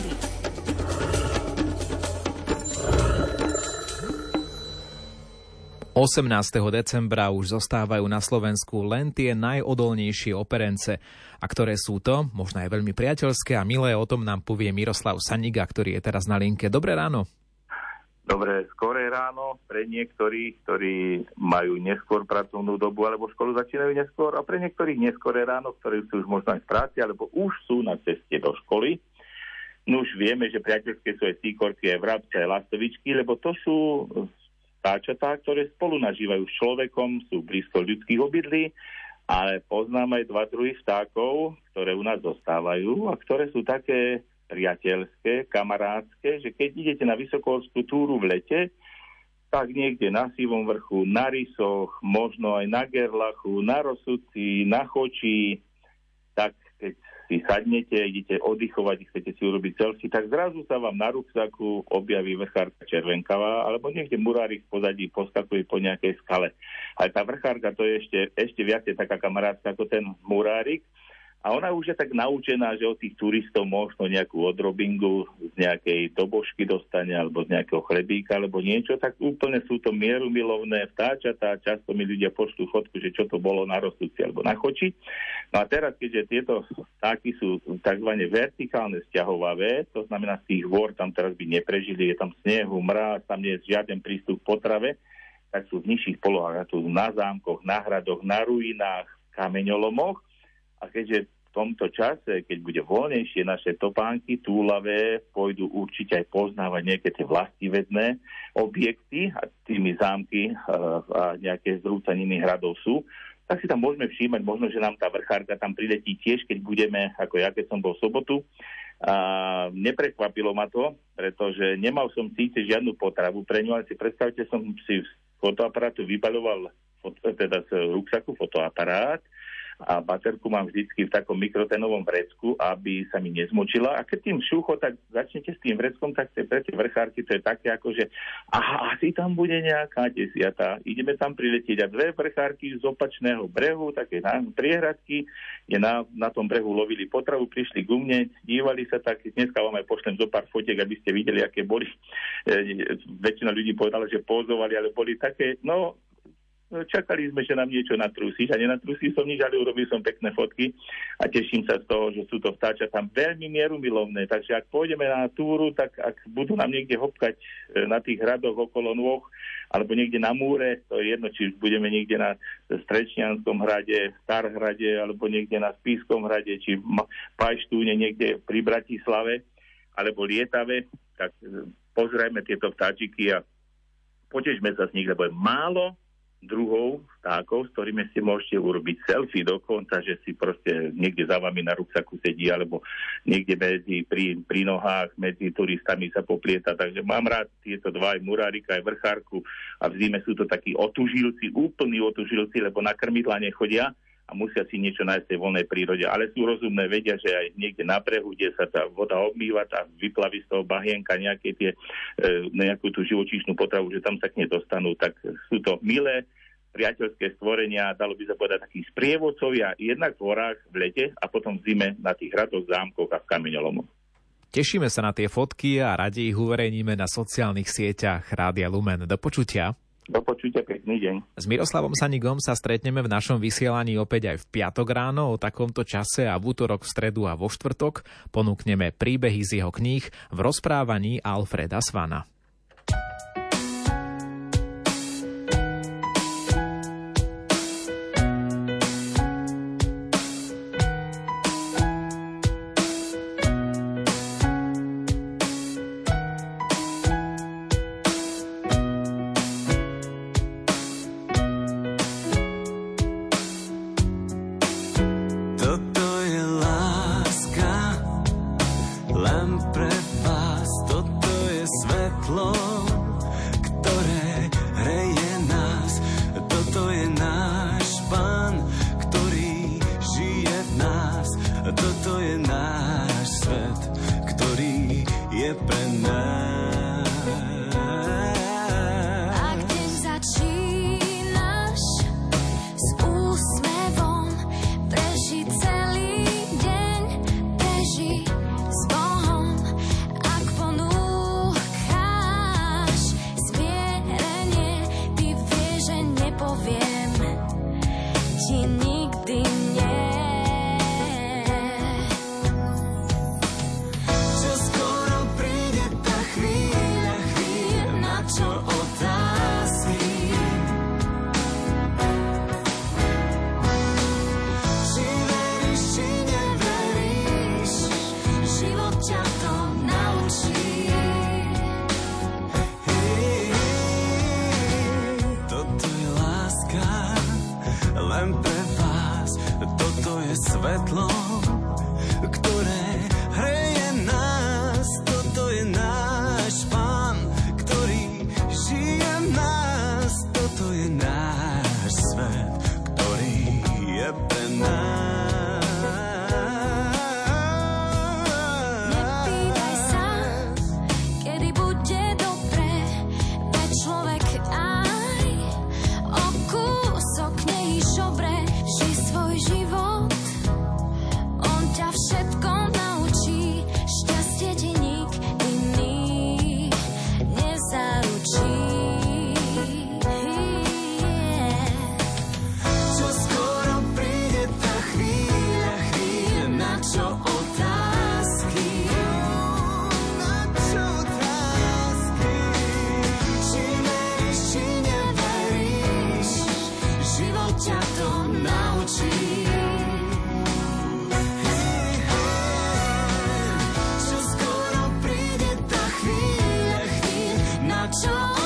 prírody. 18. decembra už zostávajú na Slovensku len tie najodolnejšie operence. A ktoré sú to, možno aj veľmi priateľské a milé, o tom nám povie Miroslav Saniga, ktorý je teraz na linke. Dobré ráno. Dobré, skoré ráno pre niektorých, ktorí majú neskôr pracovnú dobu alebo školu začínajú neskôr a pre niektorých neskoré ráno, ktorí sú už možno aj v práci alebo už sú na ceste do školy. No už vieme, že priateľské sú aj síkorky, aj vrabce, aj lastovičky, lebo to sú vtáčatá, ktoré spolu nažívajú s človekom, sú blízko ľudských obydlí, ale poznám aj dva druhy vtákov, ktoré u nás zostávajú a ktoré sú také priateľské, kamarádske, že keď idete na vysokohorskú túru v lete, tak niekde na Sivom vrchu, na Rysoch, možno aj na Gerlachu, na Rosuci, na Choči, tak keď si sadnete, idete oddychovať, chcete si urobiť selfie, tak zrazu sa vám na ruksaku objaví vrchárka červenkavá, alebo niekde murári v pozadí poskakuje po nejakej skale. Ale tá vrchárka to je ešte, ešte viacej taká kamarátska ako ten murárik. A ona už je tak naučená, že od tých turistov možno nejakú odrobingu z nejakej dobožky dostane, alebo z nejakého chlebíka, alebo niečo, tak úplne sú to mierumilovné vtáčatá. Často mi ľudia pošlú fotku, že čo to bolo na rostúci alebo na choči. No a teraz, keďže tieto vtáky sú tzv. vertikálne stiahovavé, to znamená, z tých vor tam teraz by neprežili, je tam snehu, mráz, tam nie je žiaden prístup k potrave, tak sú v nižších polohách, sú na zámkoch, na hradoch, na ruinách, kameňolomoch a keďže v tomto čase, keď bude voľnejšie naše topánky, túlavé, pôjdu určite aj poznávať nejaké tie vlastivedné objekty a tými zámky a, a nejaké zrúcaniny hradov sú, tak si tam môžeme všímať, možno, že nám tá vrchárka tam priletí tiež, keď budeme, ako ja, keď som bol v sobotu. A neprekvapilo ma to, pretože nemal som síce žiadnu potravu pre ňu, ale si predstavte, som si z fotoaparátu vybaloval teda z ruksaku fotoaparát, a baterku mám vždycky v takom mikrotenovom vrecku, aby sa mi nezmočila. A keď tým šúcho, tak začnete s tým vreckom, tak pre tie vrchárky to je také ako, že aha, asi tam bude nejaká desiatá. Ideme tam priletieť a dve vrchárky z opačného brehu, také na, priehradky, je na, na tom brehu lovili potravu, prišli ku mne, dívali sa tak, dneska vám aj pošlem zo pár fotiek, aby ste videli, aké boli. E, väčšina ľudí povedala, že pozovali, ale boli také, no čakali sme, že nám niečo natrúsiš a nenatrúsil som nič, ale urobil som pekné fotky a teším sa z toho, že sú to vtáča tam veľmi mierumilovné. Takže ak pôjdeme na túru, tak ak budú nám niekde hopkať e, na tých hradoch okolo nôh alebo niekde na múre, to je jedno, či budeme niekde na Strečnianskom hrade, Starhrade alebo niekde na Spískom hrade, či v Pajštúne niekde pri Bratislave alebo Lietave, tak e, pozrajme tieto vtáčiky a potežme sa z nich, lebo je málo druhov vtákov, s ktorými si môžete urobiť selfie dokonca, že si proste niekde za vami na ruksaku sedí, alebo niekde medzi, pri, pri nohách medzi turistami sa poplieta. Takže mám rád tieto dva, aj murárika, aj vrchárku a v zime sú to takí otužilci, úplní otužilci, lebo na krmidla nechodia a musia si niečo nájsť v tej voľnej prírode. Ale sú rozumné, vedia, že aj niekde na brehu, kde sa tá voda obmýva, tá vyplaví z toho bahienka nejaké tie, e, nejakú tú živočíšnu potravu, že tam sa k nej dostanú, tak sú to milé, priateľské stvorenia, dalo by sa povedať takí sprievodcovia, jednak v horách v lete a potom v zime na tých hradoch, zámkoch a v kameňolomoch. Tešíme sa na tie fotky a radi ich uverejníme na sociálnych sieťach Rádia Lumen. Do počutia. Do počutia, pekný deň. S Miroslavom Sanigom sa stretneme v našom vysielaní opäť aj v piatok ráno o takomto čase a v útorok, v stredu a vo štvrtok ponúkneme príbehy z jeho kníh v rozprávaní Alfreda Svana. Len pre vás. Toto je svetlo, ktoré show.